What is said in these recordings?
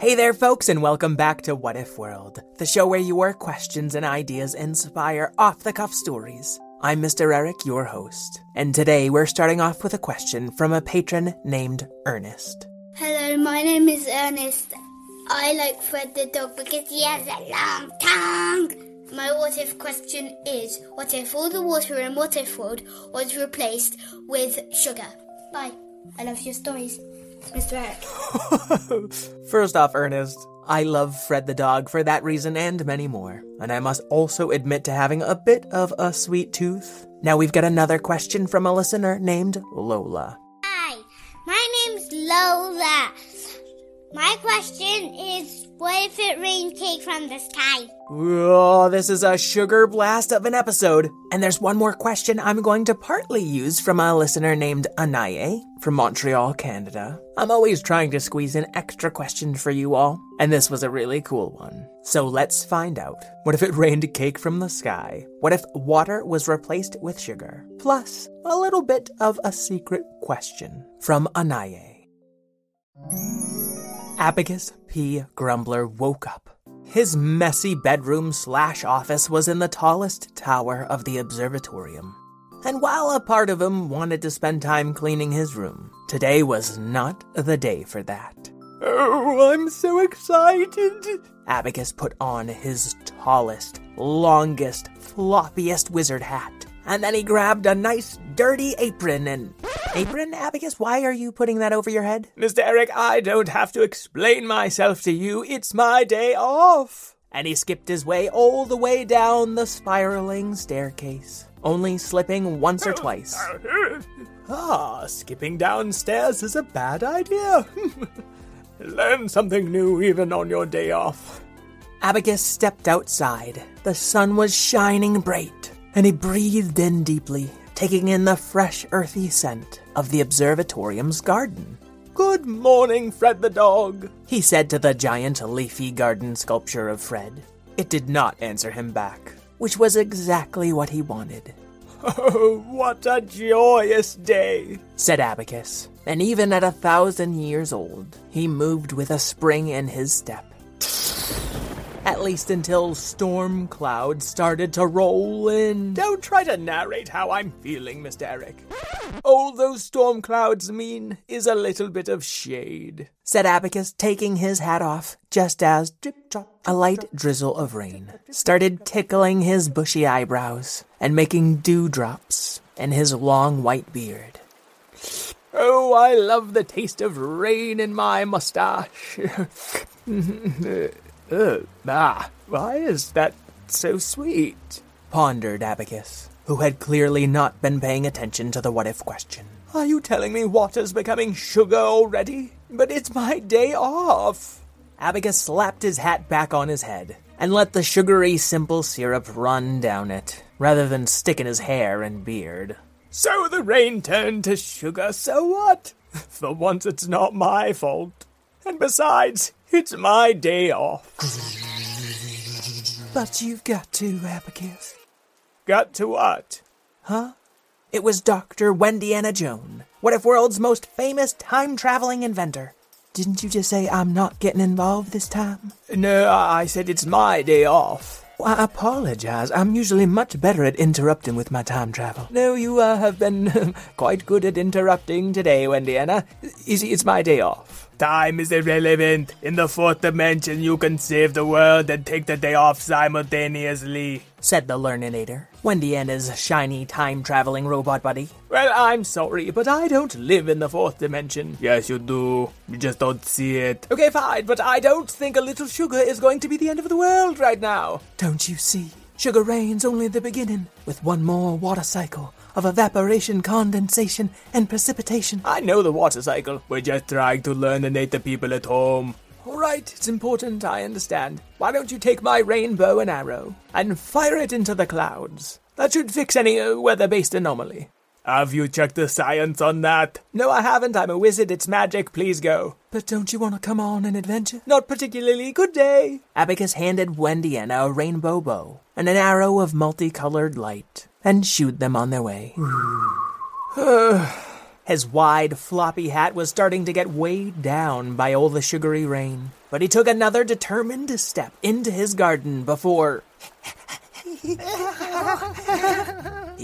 Hey there, folks, and welcome back to What If World, the show where your questions and ideas inspire off the cuff stories. I'm Mr. Eric, your host, and today we're starting off with a question from a patron named Ernest. Hello, my name is Ernest. I like Fred the dog because he has a long tongue. My what if question is what if all the water in What If World was replaced with sugar? Bye. I love your stories. It's Mr. Eric. First off, Ernest, I love Fred the dog for that reason and many more, and I must also admit to having a bit of a sweet tooth. Now we've got another question from a listener named Lola. Hi, my name's Lola. My question is what if it rained cake from the sky? Oh, this is a sugar blast of an episode. And there's one more question I'm going to partly use from a listener named Anaye from Montreal, Canada. I'm always trying to squeeze in extra questions for you all, and this was a really cool one. So let's find out. What if it rained cake from the sky? What if water was replaced with sugar? Plus, a little bit of a secret question from Anaye. Abacus P. Grumbler woke up. His messy bedroom slash office was in the tallest tower of the observatorium. And while a part of him wanted to spend time cleaning his room, today was not the day for that. Oh, I'm so excited! Abacus put on his tallest, longest, floppiest wizard hat. And then he grabbed a nice, dirty apron and. Apron, Abacus? Why are you putting that over your head? Mr. Eric, I don't have to explain myself to you. It's my day off. And he skipped his way all the way down the spiraling staircase, only slipping once or twice. Ah, skipping downstairs is a bad idea. Learn something new even on your day off. Abacus stepped outside. The sun was shining bright, and he breathed in deeply, taking in the fresh, earthy scent of the observatorium's garden. Good morning, Fred the dog, he said to the giant leafy garden sculpture of Fred. It did not answer him back, which was exactly what he wanted. Oh, what a joyous day, said Abacus. And even at a thousand years old, he moved with a spring in his step. At least until storm clouds started to roll in. Don't try to narrate how I'm feeling, Mr. Eric. All those storm clouds mean is a little bit of shade, said Abacus, taking his hat off, just as drip drop, a light drizzle of rain started tickling his bushy eyebrows and making dewdrops in his long white beard. Oh, I love the taste of rain in my mustache. uh, ah, why is that so sweet? pondered Abacus, who had clearly not been paying attention to the what if question. Are you telling me water's becoming sugar already? But it's my day off. Abacus slapped his hat back on his head and let the sugary simple syrup run down it, rather than stick in his hair and beard. So the rain turned to sugar, so what? For once it's not my fault. And besides, it's my day off. But you've got to, Abacus. Got to what? Huh? It was Dr. Wendiana Jones, What If World's most famous time traveling inventor. Didn't you just say I'm not getting involved this time? No, I said it's my day off. I apologize. I'm usually much better at interrupting with my time travel. No, you uh, have been quite good at interrupting today. You see, it's my day off. Time is irrelevant. In the fourth dimension, you can save the world and take the day off simultaneously, said the Learninator, Wendiana's shiny time traveling robot buddy. Well, I'm sorry, but I don't live in the fourth dimension. Yes, you do. You just don't see it. Okay, fine, but I don't think a little sugar is going to be the end of the world right now. Don't you see? Sugar rain's only the beginning, with one more water cycle of evaporation, condensation, and precipitation. I know the water cycle. We're just trying to learn the native people at home. All right, it's important, I understand. Why don't you take my rainbow and arrow and fire it into the clouds? That should fix any uh, weather based anomaly. Have you checked the science on that? No, I haven't. I'm a wizard. It's magic. Please go. But don't you want to come on an adventure? Not particularly. Good day. Abacus handed Wendiana a rainbow bow and an arrow of multicolored light and shooed them on their way. His wide, floppy hat was starting to get weighed down by all the sugary rain, but he took another determined step into his garden before. he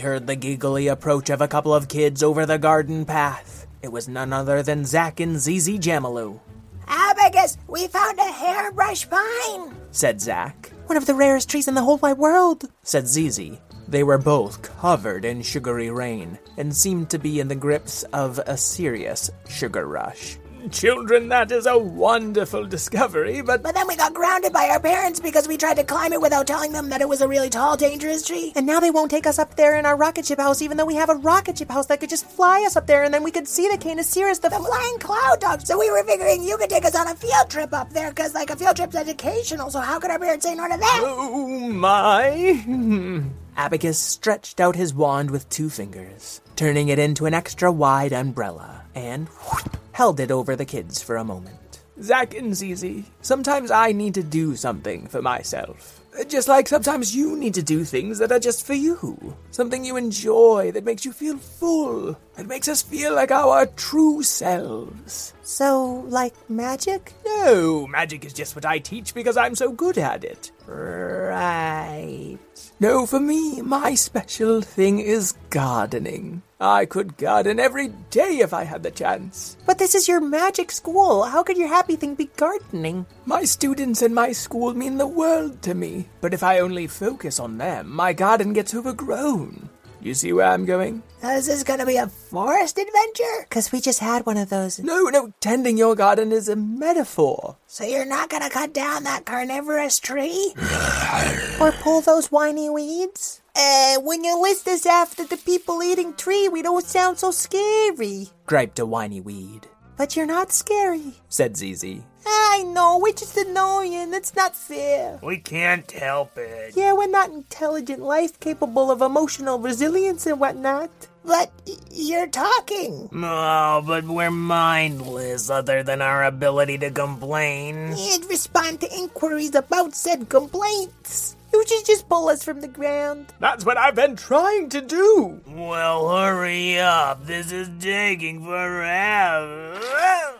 heard the giggly approach of a couple of kids over the garden path. It was none other than Zack and Zizi Jamaloo. Abacus, we found a hairbrush vine, said Zack. One of the rarest trees in the whole wide world, said Zizi. They were both covered in sugary rain and seemed to be in the grips of a serious sugar rush. Children, that is a wonderful discovery, but. But then we got grounded by our parents because we tried to climb it without telling them that it was a really tall, dangerous tree. And now they won't take us up there in our rocket ship house, even though we have a rocket ship house that could just fly us up there, and then we could see the Canis Cirrus, the, the flying cloud dog. So we were figuring you could take us on a field trip up there, because, like, a field trip's educational, so how could our parents say no to that? Oh, my. Abacus stretched out his wand with two fingers, turning it into an extra wide umbrella, and whoop, held it over the kids for a moment. Zack and Zizi, sometimes I need to do something for myself. Just like sometimes you need to do things that are just for you. Something you enjoy that makes you feel full. That makes us feel like our true selves. So, like magic? No, magic is just what I teach because I'm so good at it. Right. No, for me, my special thing is gardening. I could garden every day if I had the chance. But this is your magic school. How could your happy thing be gardening? My students and my school mean the world to me. But if I only focus on them, my garden gets overgrown. You see where I'm going? Is this gonna be a forest adventure? Because we just had one of those. No, no, tending your garden is a metaphor. So you're not gonna cut down that carnivorous tree? or pull those whiny weeds? Uh, when you list us after the people eating tree, we don't sound so scary, griped a whiny weed. But you're not scary, said Zizi. I know, we're just annoying. That's not fair. We can't help it. Yeah, we're not intelligent life capable of emotional resilience and whatnot. But you're talking. Oh, but we're mindless other than our ability to complain. And respond to inquiries about said complaints. You just pull us from the ground. That's what I've been trying to do. Well, hurry up. This is taking forever.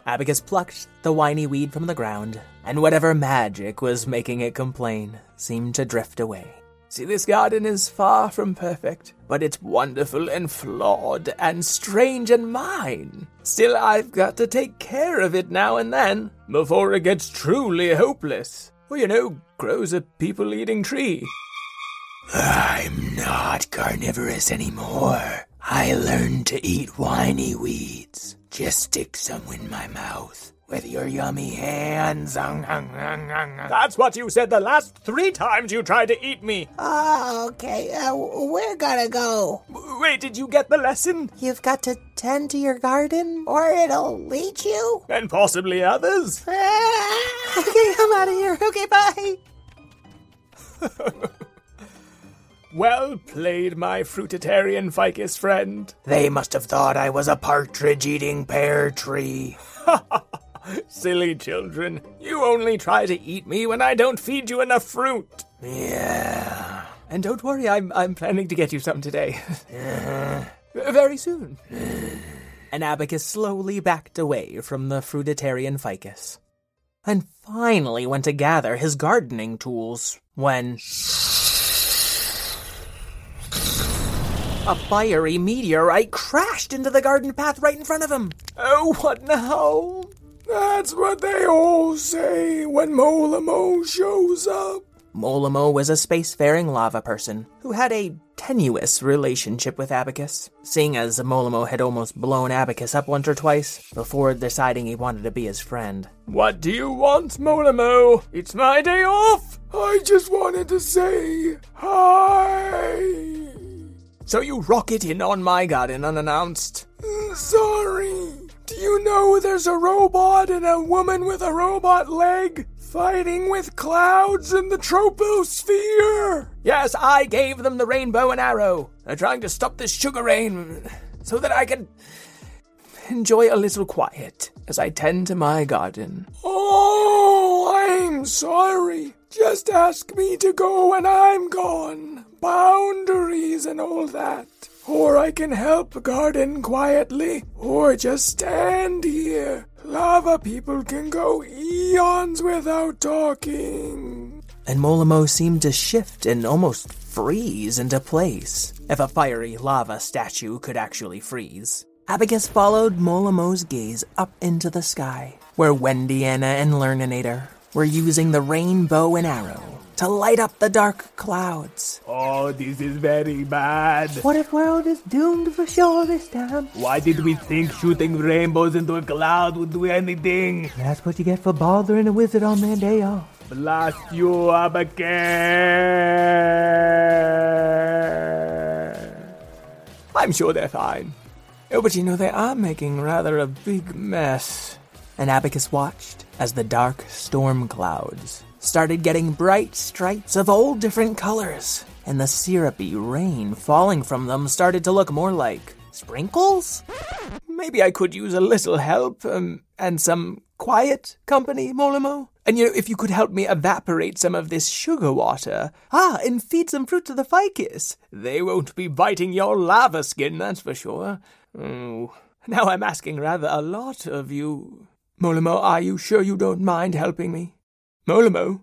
Abacus plucked the whiny weed from the ground, and whatever magic was making it complain seemed to drift away. See, this garden is far from perfect, but it's wonderful and flawed and strange and mine. Still, I've got to take care of it now and then before it gets truly hopeless. Well, you know, grows a people eating tree. I'm not carnivorous anymore. I learned to eat whiny weeds. Just stick some in my mouth with your yummy hands. That's what you said the last three times you tried to eat me. Oh, okay. Uh, we're gonna go. Wait, did you get the lesson? You've got to tend to your garden, or it'll leech you. And possibly others. Okay, I'm out of here. Okay, bye. well played, my fruitarian ficus friend. They must have thought I was a partridge eating pear tree. Silly children. You only try to eat me when I don't feed you enough fruit. Yeah. And don't worry, I'm, I'm planning to get you some today. uh-huh. Very soon. and Abacus slowly backed away from the fruitarian ficus. And finally went to gather his gardening tools when. A fiery meteorite crashed into the garden path right in front of him. Oh, what now? That's what they all say when Molimo shows up. Molimo was a spacefaring lava person who had a tenuous relationship with Abacus, seeing as Molimo had almost blown Abacus up once or twice before deciding he wanted to be his friend. What do you want, Molimo? It's my day off. I just wanted to say hi. So you rocket in on my garden unannounced? Mm, sorry. Do you know there's a robot and a woman with a robot leg fighting with clouds in the troposphere? Yes, I gave them the rainbow and arrow. They're trying to stop this sugar rain so that I can enjoy a little quiet as I tend to my garden. Oh, I'm sorry. Just ask me to go when I'm gone. Boundaries and all that. Or I can help garden quietly, or just stand here. Lava people can go eons without talking. And Molimo seemed to shift and almost freeze into place, if a fiery lava statue could actually freeze. Abacus followed Molimo's gaze up into the sky, where Wendiana and Learninator were using the rainbow and arrow to light up the dark clouds. Oh, this is very bad. What if world is doomed for sure this time? Why did we think shooting rainbows into a cloud would do anything? That's what you get for bothering a wizard on their day off. Blast you, Abacus! I'm sure they're fine. Oh, but you know, they are making rather a big mess. And Abacus watched as the dark storm clouds started getting bright stripes of all different colors, and the syrupy rain falling from them started to look more like sprinkles? Maybe I could use a little help um, and some quiet company, Molimo. And you know, if you could help me evaporate some of this sugar water. Ah, and feed some fruit to the ficus. They won't be biting your lava skin, that's for sure. Oh, now I'm asking rather a lot of you. Molimo, are you sure you don't mind helping me? Molimo?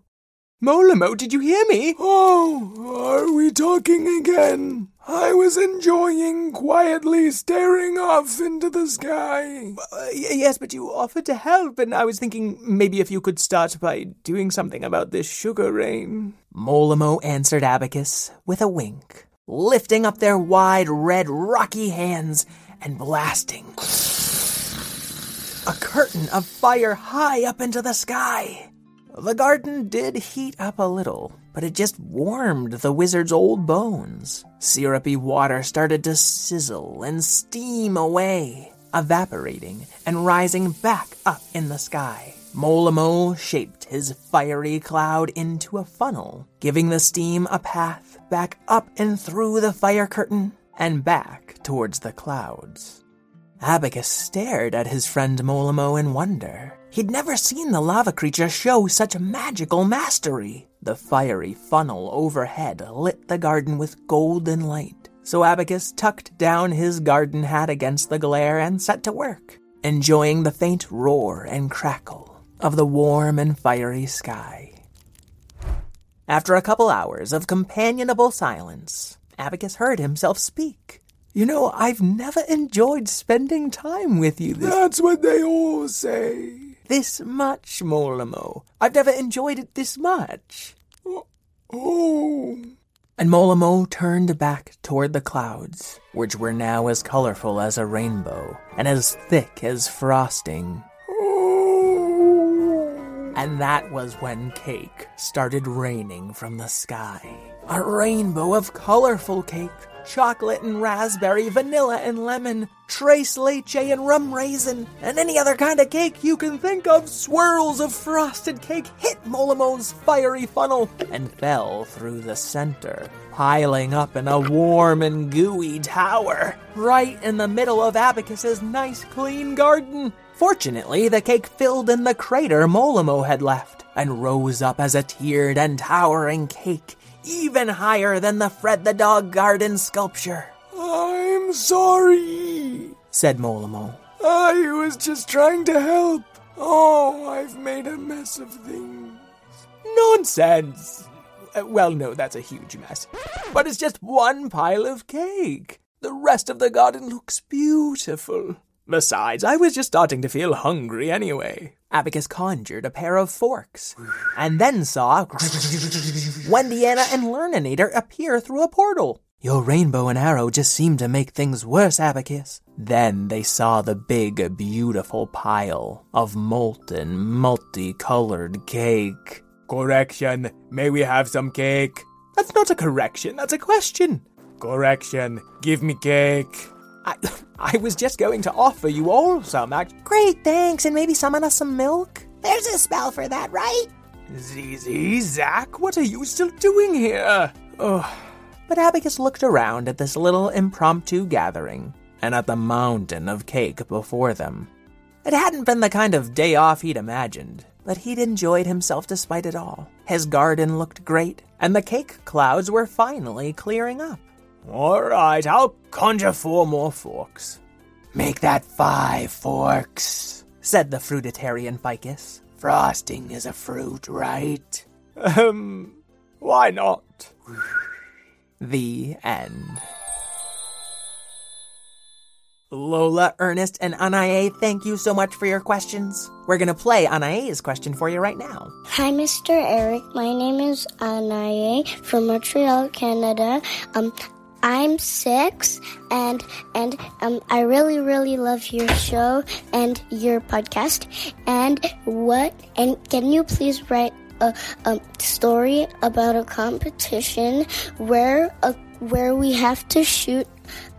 Molimo, did you hear me? Oh, are we talking again? I was enjoying quietly staring off into the sky. Uh, yes, but you offered to help, and I was thinking maybe if you could start by doing something about this sugar rain. Molimo answered Abacus with a wink, lifting up their wide, red, rocky hands and blasting a curtain of fire high up into the sky. The garden did heat up a little, but it just warmed the wizard's old bones. Syrupy water started to sizzle and steam away, evaporating and rising back up in the sky. Molimo shaped his fiery cloud into a funnel, giving the steam a path back up and through the fire curtain and back towards the clouds. Abacus stared at his friend Molimo in wonder. He'd never seen the lava creature show such magical mastery. The fiery funnel overhead lit the garden with golden light, so Abacus tucked down his garden hat against the glare and set to work, enjoying the faint roar and crackle of the warm and fiery sky. After a couple hours of companionable silence, Abacus heard himself speak. You know, I've never enjoyed spending time with you this, That's what they all say. this much, Molimo. I've never enjoyed it this much. Oh, oh. And Molimo turned back toward the clouds, which were now as colorful as a rainbow and as thick as frosting. oh. And that was when cake started raining from the sky. A rainbow of colorful cake. Chocolate and raspberry, vanilla and lemon, tres leche and rum raisin, and any other kind of cake you can think of. Swirls of frosted cake hit Molimo's fiery funnel and fell through the center, piling up in a warm and gooey tower, right in the middle of Abacus's nice clean garden. Fortunately, the cake filled in the crater Molimo had left and rose up as a tiered and towering cake, even higher than the Fred the Dog Garden sculpture, I'm sorry. said Molimo. I was just trying to help. Oh, I've made a mess of things. Nonsense! Well, no, that's a huge mess. But it's just one pile of cake. The rest of the garden looks beautiful. Besides, I was just starting to feel hungry anyway. Abacus conjured a pair of forks, and then saw Wendiana and Learninator appear through a portal. Your rainbow and arrow just seem to make things worse, Abacus. Then they saw the big, beautiful pile of molten, multicolored cake. Correction. May we have some cake? That's not a correction, that's a question. Correction. Give me cake. I, I was just going to offer you all some. I, Great, thanks, and maybe summon us some milk? There's a spell for that, right? Zizi, Zack, what are you still doing here? Oh, but Abacus looked around at this little impromptu gathering and at the mountain of cake before them. It hadn't been the kind of day off he'd imagined, but he'd enjoyed himself despite it all. His garden looked great, and the cake clouds were finally clearing up. All right, I'll conjure four more forks. Make that five forks. Said the fruitarian Ficus. Frosting is a fruit, right? Um, why not? The end. Lola, Ernest, and Anaye, thank you so much for your questions. We're gonna play Anaye's question for you right now. Hi, Mr. Eric. My name is Anaye from Montreal, Canada. Um, I'm six, and and um, I really really love your show and your podcast. And what? And can you please write a, a story about a competition where a where we have to shoot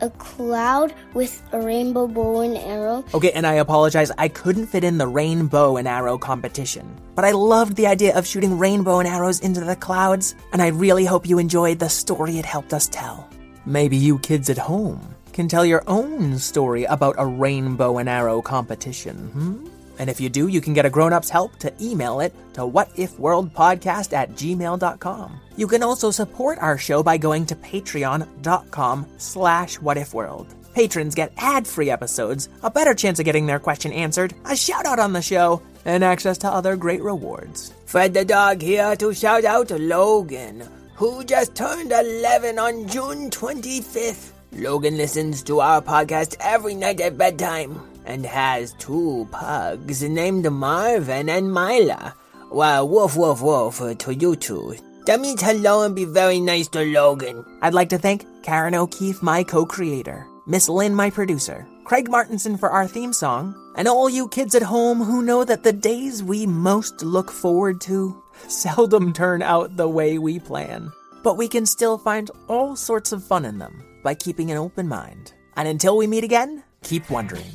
a cloud with a rainbow bow and arrow Okay, and I apologize, I couldn't fit in the rainbow and arrow competition. But I loved the idea of shooting rainbow and arrows into the clouds, and I really hope you enjoyed the story it helped us tell. Maybe you kids at home can tell your own story about a rainbow and arrow competition, hmm? And if you do, you can get a grown-up's help to email it to whatifworldpodcast at gmail.com. You can also support our show by going to patreon.com slash whatifworld. Patrons get ad-free episodes, a better chance of getting their question answered, a shout-out on the show, and access to other great rewards. Fred the dog here to shout out to Logan, who just turned 11 on June 25th. Logan listens to our podcast every night at bedtime and has two pugs named Marvin and Mila. Well, woof woof woof to you two. That means hello and be very nice to Logan. I'd like to thank Karen O'Keeffe, my co-creator, Miss Lynn, my producer, Craig Martinson for our theme song, and all you kids at home who know that the days we most look forward to seldom turn out the way we plan. But we can still find all sorts of fun in them by keeping an open mind. And until we meet again, keep wondering.